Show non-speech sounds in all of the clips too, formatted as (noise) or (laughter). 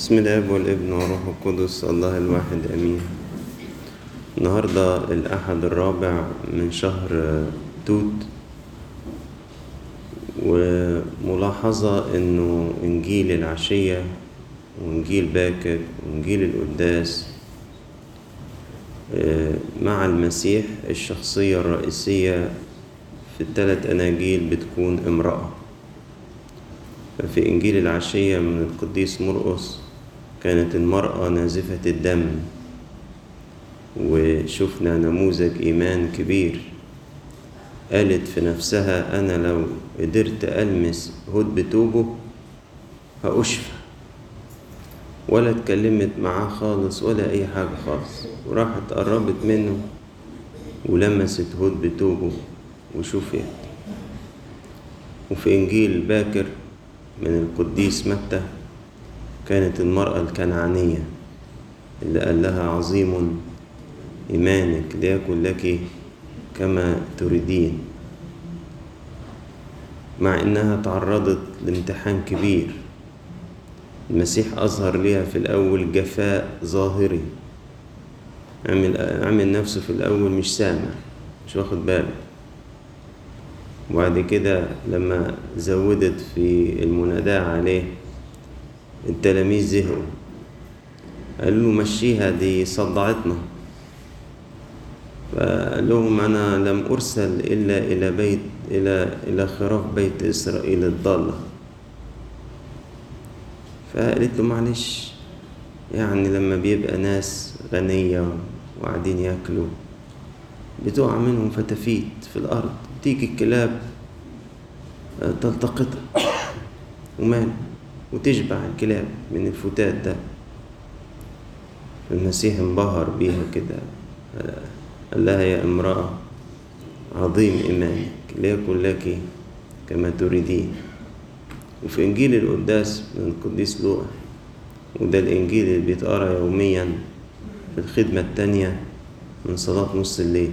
بسم الاب والابن والروح القدس الله الواحد أمين. النهارده الأحد الرابع من شهر توت وملاحظة إنه إنجيل العشية وإنجيل باكر وإنجيل القداس مع المسيح الشخصية الرئيسية في الثلاث أناجيل بتكون امرأة. ففي إنجيل العشية من القديس مرقس كانت المرأة نازفة الدم وشفنا نموذج إيمان كبير. قالت في نفسها أنا لو قدرت ألمس هود بتوبه هأشفى. ولا اتكلمت معاه خالص ولا أي حاجة خالص. وراحت قربت منه ولمست هود بتوبه وشفيت. وفي إنجيل باكر من القديس متى كانت المرأة الكنعانية اللي قال لها عظيم إيمانك ليكن لك كما تريدين مع إنها تعرضت لامتحان كبير. المسيح أظهر ليها في الأول جفاء ظاهري. عمل, عمل نفسه في الأول مش سامع مش واخد باله. وبعد كده لما زودت في المناداة عليه التلاميذ زهقوا قالوا له مشيها دي صدعتنا. فقال لهم أنا لم أرسل إلا إلى بيت إلى إلى خراف بيت إسرائيل الضالة. فقالت له معلش يعني لما بيبقى ناس غنية وقاعدين ياكلوا بتقع منهم فتافيت في الأرض تيجي الكلاب تلتقطها. (coughs) ومال وتشبع الكلاب من الفتات ده. المسيح انبهر بيها كده. قال لها يا امرأة عظيم إيمانك ليكن لك كما تريدين. وفي إنجيل القداس من القديس لوقا وده الإنجيل اللي بيتقرأ يوميا في الخدمة التانية من صلاة نص الليل.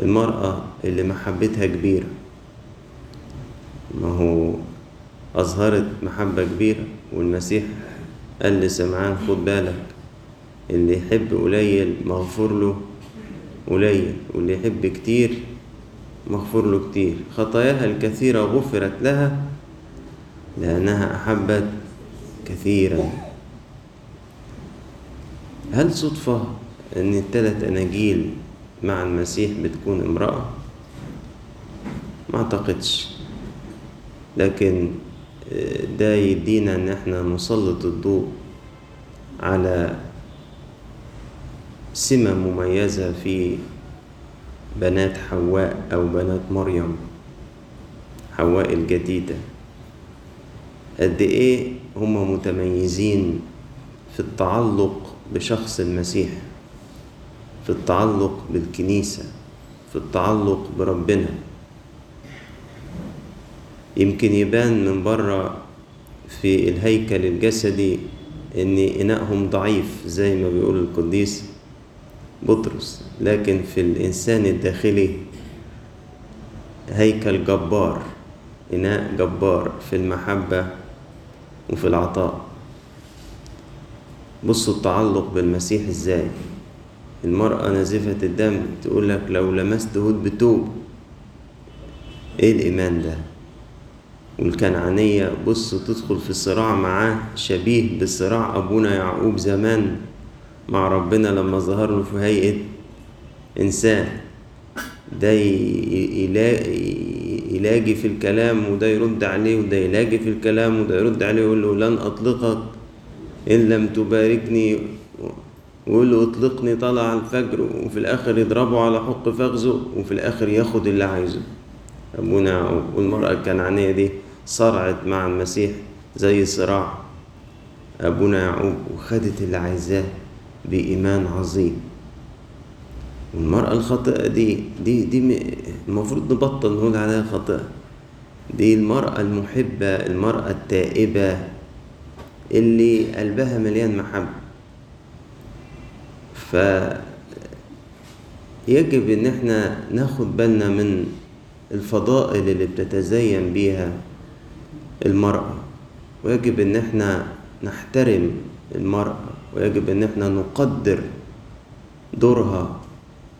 المرأة اللي محبتها كبيرة ما هو أظهرت محبة كبيرة والمسيح قال لسمعان خد بالك اللي يحب قليل مغفور له قليل واللي يحب كتير مغفور له كتير. خطاياها الكثيرة غفرت لها لأنها أحبت كثيرا. هل صدفة أن الثلاث أناجيل مع المسيح بتكون امرأة؟ ما أعتقدش. لكن ده يدينا أن إحنا نسلط الضوء على سمة مميزة في بنات حواء أو بنات مريم حواء الجديدة. قد إيه هم متميزين في التعلق بشخص المسيح في التعلق بالكنيسة في التعلق بربنا. يمكن يبان من بره في الهيكل الجسدي إن انائهم ضعيف زي ما بيقول القديس بطرس. لكن في الإنسان الداخلي هيكل جبار إناء جبار في المحبة وفي العطاء. بصوا التعلق بالمسيح إزاي. المرأة نازفة الدم تقول لك لو لمست هود بتوب إيه الإيمان ده؟ والكنعانية بص تدخل في صراع معاه شبيه بصراع أبونا يعقوب زمان مع ربنا لما ظهر له في هيئة إنسان. ده يلاقي في الكلام وده يرد عليه وده يلاقي في الكلام وده يرد عليه ويقول له لن أطلقك إن لم تباركني ويقول له اطلقني طلع الفجر وفي الآخر يضربه على حق فخذه وفي الآخر ياخد اللي عايزه. أبونا والمرأة الكنعانية دي صرعت مع المسيح زي صراع. أبونا يعقوب وخدت اللي عايزاه بإيمان عظيم. والمرأة الخاطئة دي دي دي المفروض نبطل نقول عليها خاطئة دي المرأة المحبة المرأة التائبة اللي قلبها مليان محبة. ف يجب إن إحنا ناخد بالنا من الفضائل اللي بتتزين بيها المرأة. ويجب إن إحنا نحترم المرأة ويجب إن إحنا نقدر دورها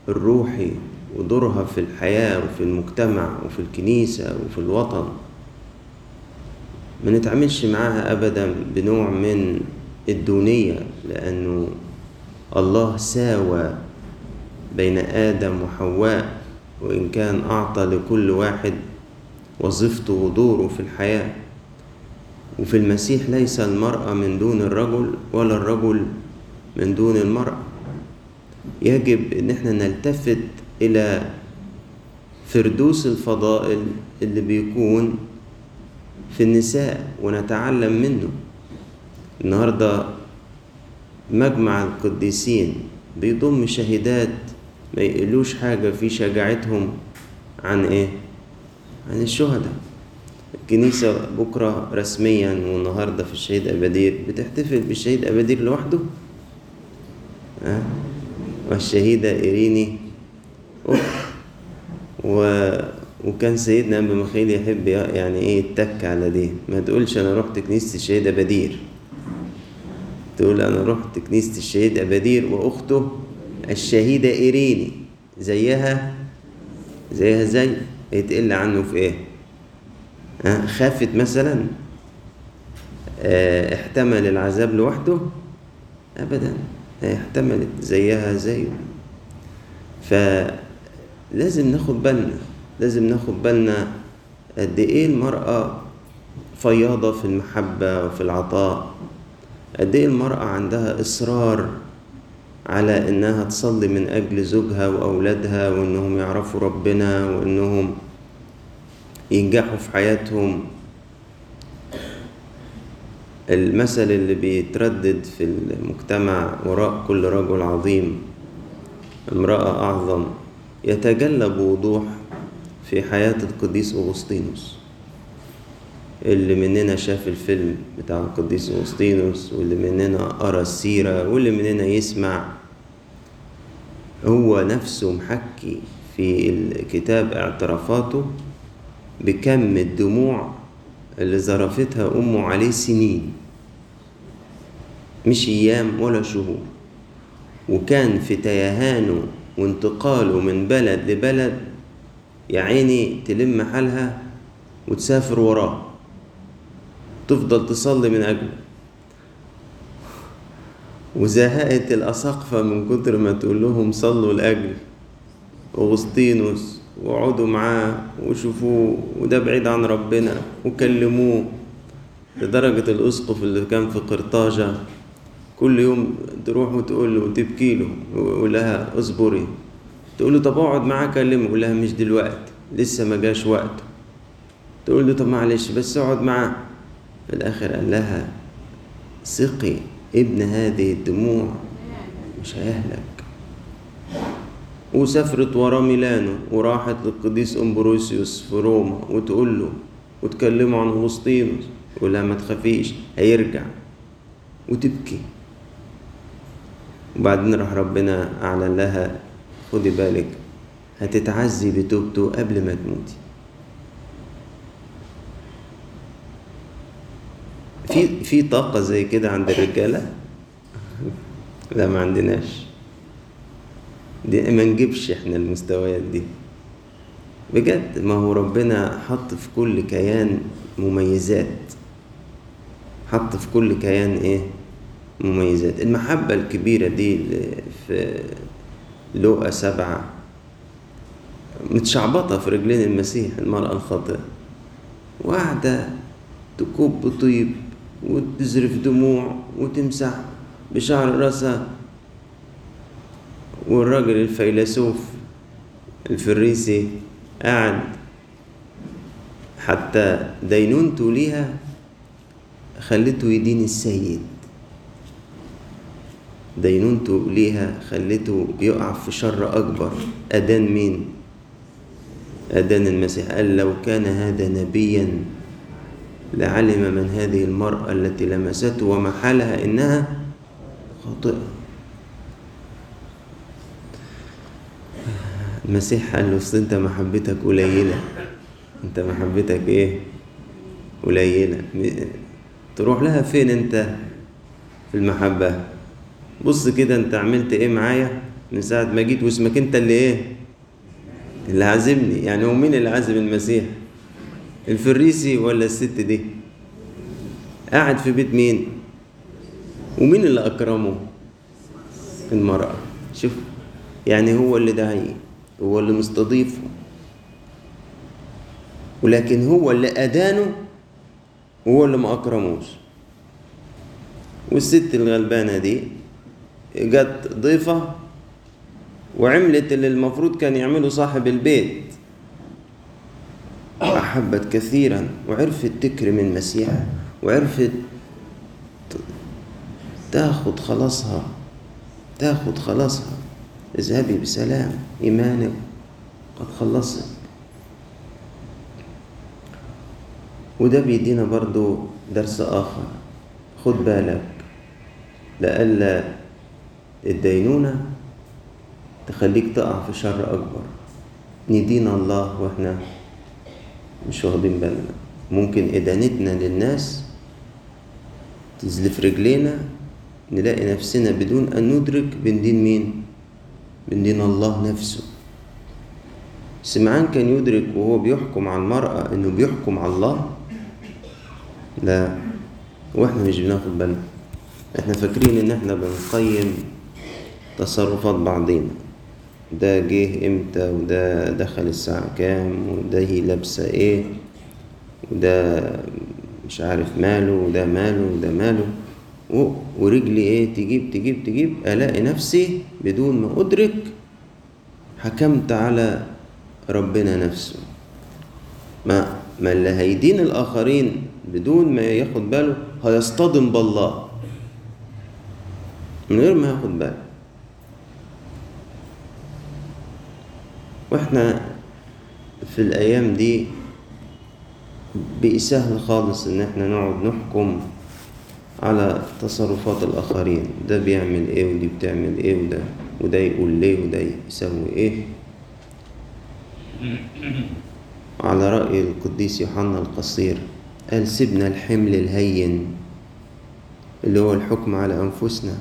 الروحي ودورها في الحياة وفي المجتمع وفي الكنيسة وفي الوطن. ما نتعاملش معاها أبدا بنوع من الدونية لأنه الله ساوى بين آدم وحواء. وإن كان أعطى لكل واحد وظيفته ودوره في الحياة. وفي المسيح ليس المرأة من دون الرجل ولا الرجل من دون المرأة. يجب إن إحنا نلتفت إلى فردوس الفضائل اللي بيكون في النساء ونتعلم منه. النهارده مجمع القديسين بيضم شهيدات ما يقلوش حاجة في شجاعتهم عن إيه؟ عن الشهداء. الكنيسة بكرة رسميا والنهاردة في الشهيد أبادير بتحتفل بالشهيد أبادير لوحده. أه؟ والشهيدة إيريني. و... وكان سيدنا أبو مخيل يحب يعني إيه يتك على دي. ما تقولش أنا رحت كنيسة الشهيد أبادير. تقول أنا رحت كنيسة الشهيد أبادير وأخته الشهيدة إيريني. زيها زيها زي يتقل عنه في إيه؟ أه؟ خافت مثلا. أه احتمل العذاب لوحده؟ أبدا. احتملت. زيها زيه فلازم ناخد بالنا. لازم ناخد بالنا قد إيه المرأة فياضة في المحبة وفي العطاء. قد إيه المرأة عندها إصرار على إنها تصلي من أجل زوجها وأولادها وإنهم يعرفوا ربنا وإنهم ينجحوا في حياتهم. المثل اللي بيتردد في المجتمع وراء كل رجل عظيم امرأة أعظم يتجلى بوضوح في حياة القديس أغسطينوس. اللي مننا شاف الفيلم بتاع القديس أغسطينوس واللي مننا قرأ السيرة واللي مننا يسمع هو نفسه محكي في الكتاب اعترافاته بكم الدموع اللي ظرفتها أمه عليه سنين. مش أيام ولا شهور. وكان في تيهانه وانتقاله من بلد لبلد يا عيني تلم حالها وتسافر وراه. تفضل تصلي من أجله وزهقت الأساقفة من كتر ما تقول لهم صلوا لأجل. أغسطينوس واقعدوا معاه وشوفوه وده بعيد عن ربنا وكلموه. لدرجة الأسقف اللي كان في قرطاجة. كل يوم تروح وتقول له وتبكي له ويقول لها اصبري. تقول له طب اقعد معاه كلمه. يقول لها مش دلوقتي لسه ما جاش وقته. تقول له طب معلش بس اقعد معاه. في الآخر قال لها ثقي ابن هذه الدموع مش هيهلك. وسافرت ورا ميلانو وراحت للقديس أمبروسيوس في روما وتقول له وتكلموا عن اغسطينوس يقول لها ما تخافيش هيرجع. وتبكي. وبعدين راح ربنا أعلن لها خدي بالك هتتعزي بتوبته قبل ما تموتي. في في طاقة زي كده عند الرجالة؟ لا ما عندناش. دي ما نجيبش إحنا المستويات دي. بجد ما هو ربنا حط في كل كيان مميزات. حط في كل كيان إيه؟ مميزات. المحبة الكبيرة دي في لوقا سبعة متشعبطة في رجلين المسيح المرأة الخاطئة. وقاعدة تكب طيب. وتزرف دموع وتمسح بشعر راسها. والراجل الفيلسوف الفريسي قاعد حتى دينونته ليها خلته يدين السيد. دينونته ليها خلته يقع في شر أكبر. أدان مين؟ أدان المسيح. قال لو كان هذا نبيا لعلم من هذه المرأة التي لمسته ومحلها إنها خاطئة. المسيح قال له أصل أنت محبتك قليلة. أنت محبتك إيه؟ قليلة. تروح لها فين أنت في المحبة؟ بص كده أنت عملت إيه معايا من ساعة ما جيت؟ واسمك أنت اللي إيه؟ اللي عازمني. يعني هو مين اللي عازم المسيح؟ الفريسي ولا الست دي؟ قاعد في بيت مين؟ ومين اللي أكرمه؟ المرأة شوف يعني هو اللي داعيه هو اللي مستضيفه. ولكن هو اللي أدانه وهو اللي ما أكرموش. والست الغلبانة دي جت ضيفة وعملت اللي المفروض كان يعمله صاحب البيت. أحبت كثيرا وعرفت تكرم المسيح وعرفت تاخد خلاصها تاخد خلاصها. اذهبي بسلام إيمانك قد خلصت. وده بيدينا برضو درس آخر. خد بالك لألا الدينونة تخليك تقع في شر أكبر. ندينا الله وإحنا مش واخدين بالنا. ممكن إدانتنا للناس تزلف رجلينا نلاقي نفسنا بدون أن ندرك بندين مين؟ بندين الله نفسه. سمعان كان يدرك وهو بيحكم على المرأة إنه بيحكم على الله؟ لا. وإحنا مش بناخد بالنا. إحنا فاكرين إن إحنا بنقيم تصرفات بعضينا. ده جه إمتى؟ وده دخل الساعة كام؟ وده هي لابسة إيه؟ وده مش عارف ماله وده ماله وده ماله. ورجلي إيه؟ تجيب تجيب تجيب. ألاقي نفسي بدون ما أدرك حكمت على ربنا نفسه. ما ما اللي هيدين الآخرين بدون ما ياخد باله هيصطدم بالله. من غير ما ياخد باله. وإحنا في الأيام دي بقي سهل خالص إن إحنا نقعد نحكم على تصرفات الآخرين. ده بيعمل إيه ودي بتعمل إيه وده وده يقول ليه وده يسوي إيه؟ على رأي القديس يوحنا القصير قال سيبنا الحمل الهين اللي هو الحكم على أنفسنا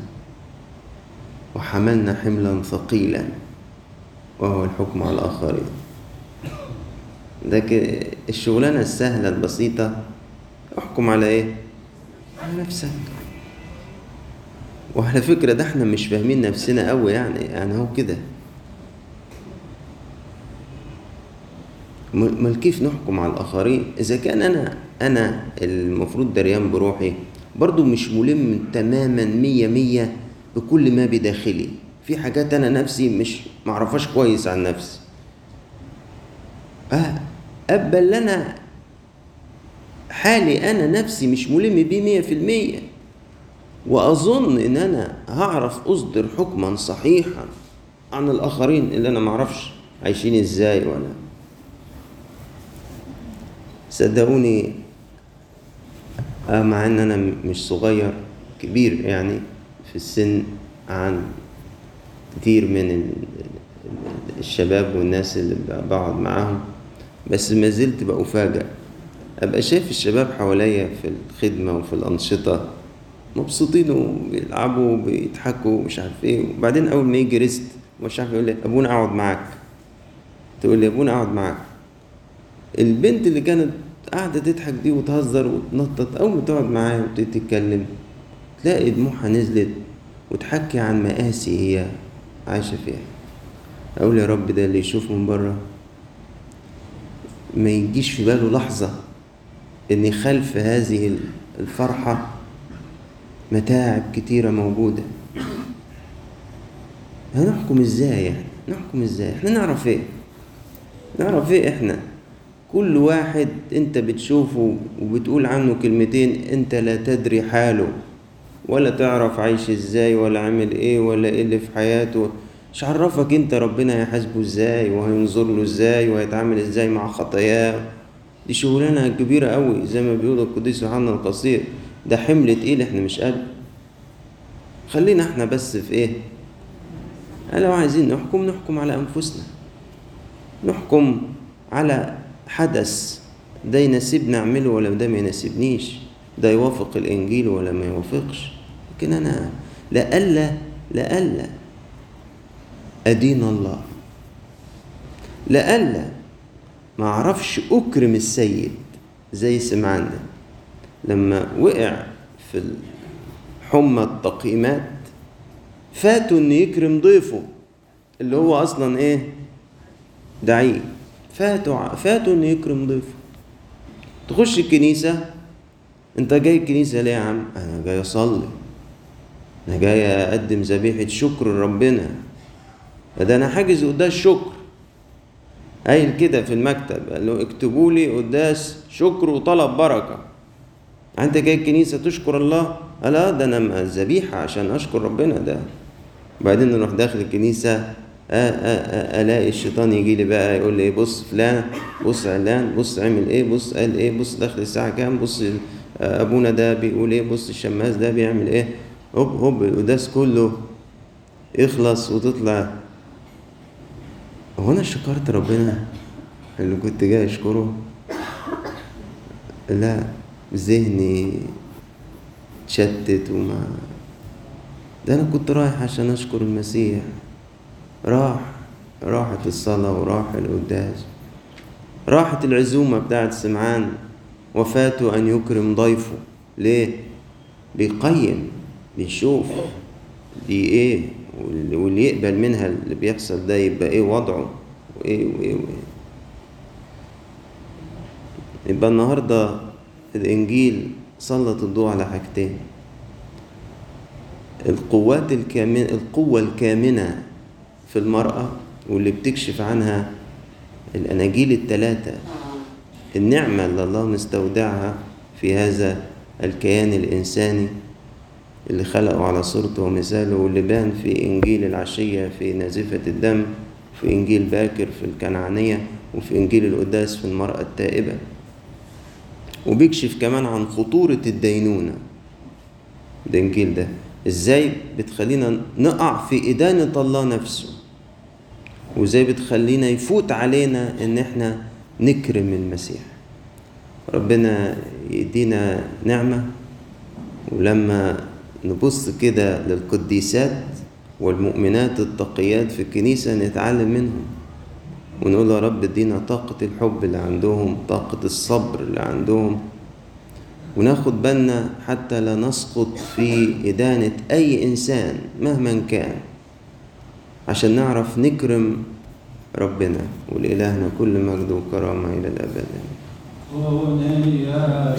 وحملنا حملا ثقيلا. وهو الحكم على الآخرين. لكن الشغلانة السهلة البسيطة احكم على إيه؟ على نفسك. وعلى فكرة ده إحنا مش فاهمين نفسنا قوي يعني يعني هو كده. امال كيف نحكم على الآخرين؟ إذا كان أنا أنا المفروض دريان بروحي برضو مش ملم تماما مية مية بكل ما بداخلي. في حاجات أنا نفسي مش معرفهاش كويس عن نفسي. آه أقبل أنا حالي أنا نفسي مش ملم بيه مية في المية. وأظن إن أنا هعرف أصدر حكما صحيحا عن الآخرين اللي أنا معرفش عايشين إزاي ولا. صدقوني آه مع إن أنا مش صغير كبير يعني في السن عن كتير من الشباب والناس اللي بقعد معاهم بس ما زلت بأفاجأ أبقى شايف الشباب حواليا في الخدمة وفي الأنشطة مبسوطين وبيلعبوا وبيضحكوا ومش عارف إيه. وبعدين أول ما يجي ريست مش عارف يقول لي أبونا أقعد معاك. تقول لي أبونا أقعد معاك. البنت اللي كانت قاعدة تضحك دي وتهزر وتنطط أول ما تقعد معايا وتتكلم تلاقي دموعها نزلت وتحكي عن مآسي هي. عايشة فيها. أقول يا رب ده اللي يشوف من بره. ما يجيش في باله لحظة إن خلف هذه الفرحة متاعب كتيرة موجودة. هنحكم إزاي يعني؟ نحكم إزاي؟ إحنا نعرف إيه؟ نعرف إيه إحنا؟ كل واحد أنت بتشوفه وبتقول عنه كلمتين أنت لا تدري حاله. ولا تعرف عايش إزاي ولا عامل إيه ولا إيه اللي في حياته. مش عرفك أنت ربنا هيحاسبه إزاي وهينظر له إزاي وهيتعامل إزاي مع خطاياه. دي شغلانة كبيرة قوي زي ما بيقول القديس يوحنا القصير ده حمل تقيل إحنا مش قادر خلينا إحنا بس في إيه؟ لو عايزين نحكم نحكم على أنفسنا. نحكم على حدث ده يناسبني اعمله ولا ده ما يناسبنيش. ده يوافق الإنجيل ولا ما يوافقش. لكن أنا لألا لألا أدين الله. لألا ما أعرفش أكرم السيد. زي سمعان ده لما وقع في حمى التقييمات فاتوا إن يكرم ضيفه اللي هو أصلا إيه؟ دعيه. فاتوا فاتوا إن يكرم ضيفه. تخش الكنيسة أنت جاي الكنيسة ليه يا عم؟ أنا جاي أصلي. أنا جاي أقدم ذبيحة شكر لربنا. ده أنا حاجز قداس شكر. قايل كده في المكتب. قال له اكتبوا لي قداس شكر وطلب بركة. أنت جاي الكنيسة تشكر الله؟ قال لا ده أنا ذبيحة عشان أشكر ربنا ده. وبعدين نروح داخل الكنيسة آه آه آه ألاقي الشيطان يجي لي بقى يقول لي بص فلان بص علان بص عمل إيه بص قال إيه بص داخل الساعة كام بص ابونا ده بيقول إيه بص الشماس ده بيعمل إيه؟ هوب هوب القداس كله يخلص وتطلع. هو أنا شكرت ربنا اللي كنت جاي أشكره؟ لا ذهني اتشتت وما ده أنا كنت رايح عشان أشكر المسيح. راح راحت الصلاة وراح القداس. راحت العزومة بتاعت سمعان. وفاته أن يكرم ضيفه. ليه؟ بيقيم بيشوف دي إيه واللي يقبل منها اللي بيحصل ده يبقى إيه وضعه وإيه وإيه وإيه. يبقى النهارده الإنجيل سلط الضوء على حاجتين. القوات الكامنة القوة الكامنة في المرأة واللي بتكشف عنها الأناجيل الثلاثة النعمة اللي الله مستودعها في هذا الكيان الإنساني اللي خلقه على صورته ومثاله واللي بان في إنجيل العشية في نازفة الدم في إنجيل باكر في الكنعانية وفي إنجيل القداس في المرأة التائبة. وبيكشف كمان عن خطورة الدينونة. الإنجيل ده. إزاي بتخلينا نقع في إدانة الله نفسه؟ وإزاي بتخلينا يفوت علينا إن إحنا نكرم المسيح. ربنا يدينا نعمة ولما نبص كده للقديسات والمؤمنات التقيات في الكنيسة نتعلم منهم ونقول يا رب ادينا طاقة الحب اللي عندهم طاقة الصبر اللي عندهم وناخد بالنا حتى لا نسقط في إدانة أي إنسان مهما كان عشان نعرف نكرم ربنا ولإلهنا كل مجد وكرامة إلى الأبد. أغنية